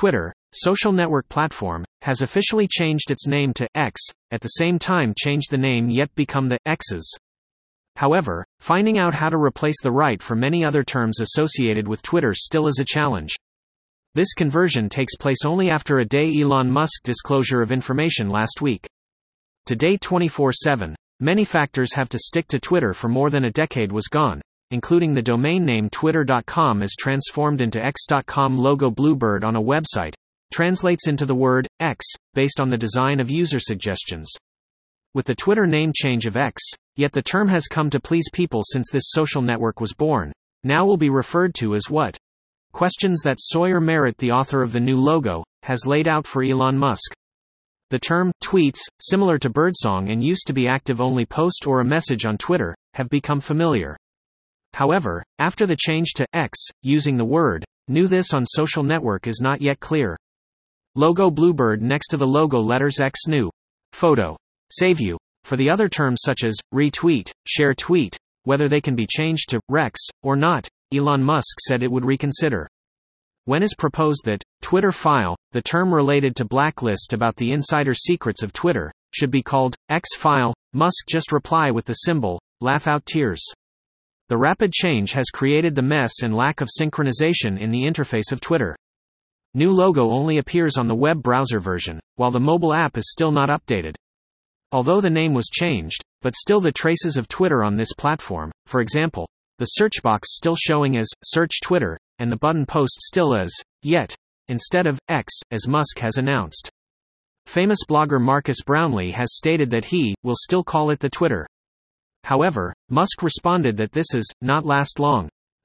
Twitter, social network platform, has officially changed its name to X, at the same time changed the name yet become the X's. However, finding out how to replace the right for many other terms associated with Twitter still is a challenge. This conversion takes place only after a day Elon Musk disclosure of information last week. Today 24 7, many factors have to stick to Twitter for more than a decade was gone, including the domain name twitter.com is transformed into x.com logo bluebird on a website, translates into the word X, based on the design of user suggestions. With the Twitter name change of X, yet the term has come to please people since this social network was born, now will be referred to as what? Questions that Sawyer Merritt, the author of the new logo, has laid out for Elon Musk. The term tweets, similar to birdsong and used to be active only post or a message on Twitter, have become familiar. However, after the change to X, using the word new this on social network is not yet clear. Logo Bluebird next to the logo letters X new. Photo. Save you. For the other terms such as retweet, share tweet, whether they can be changed to Rex or not, Elon Musk said it would reconsider. When is proposed that Twitter file, the term related to blacklist about the insider secrets of Twitter, should be called X file, Musk just reply with the symbol, laugh out tears. The rapid change has created the mess and lack of synchronization in the interface of Twitter. New logo only appears on the web browser version, while the mobile app is still not updated. Although the name was changed, but still the traces of Twitter on this platform, for example, the search box still showing as search Twitter, and the button post still as yet, instead of X, as Musk has announced. Famous blogger Marques Brownlee has stated that he will still call it the Twitter. However, Musk responded that this is not last long.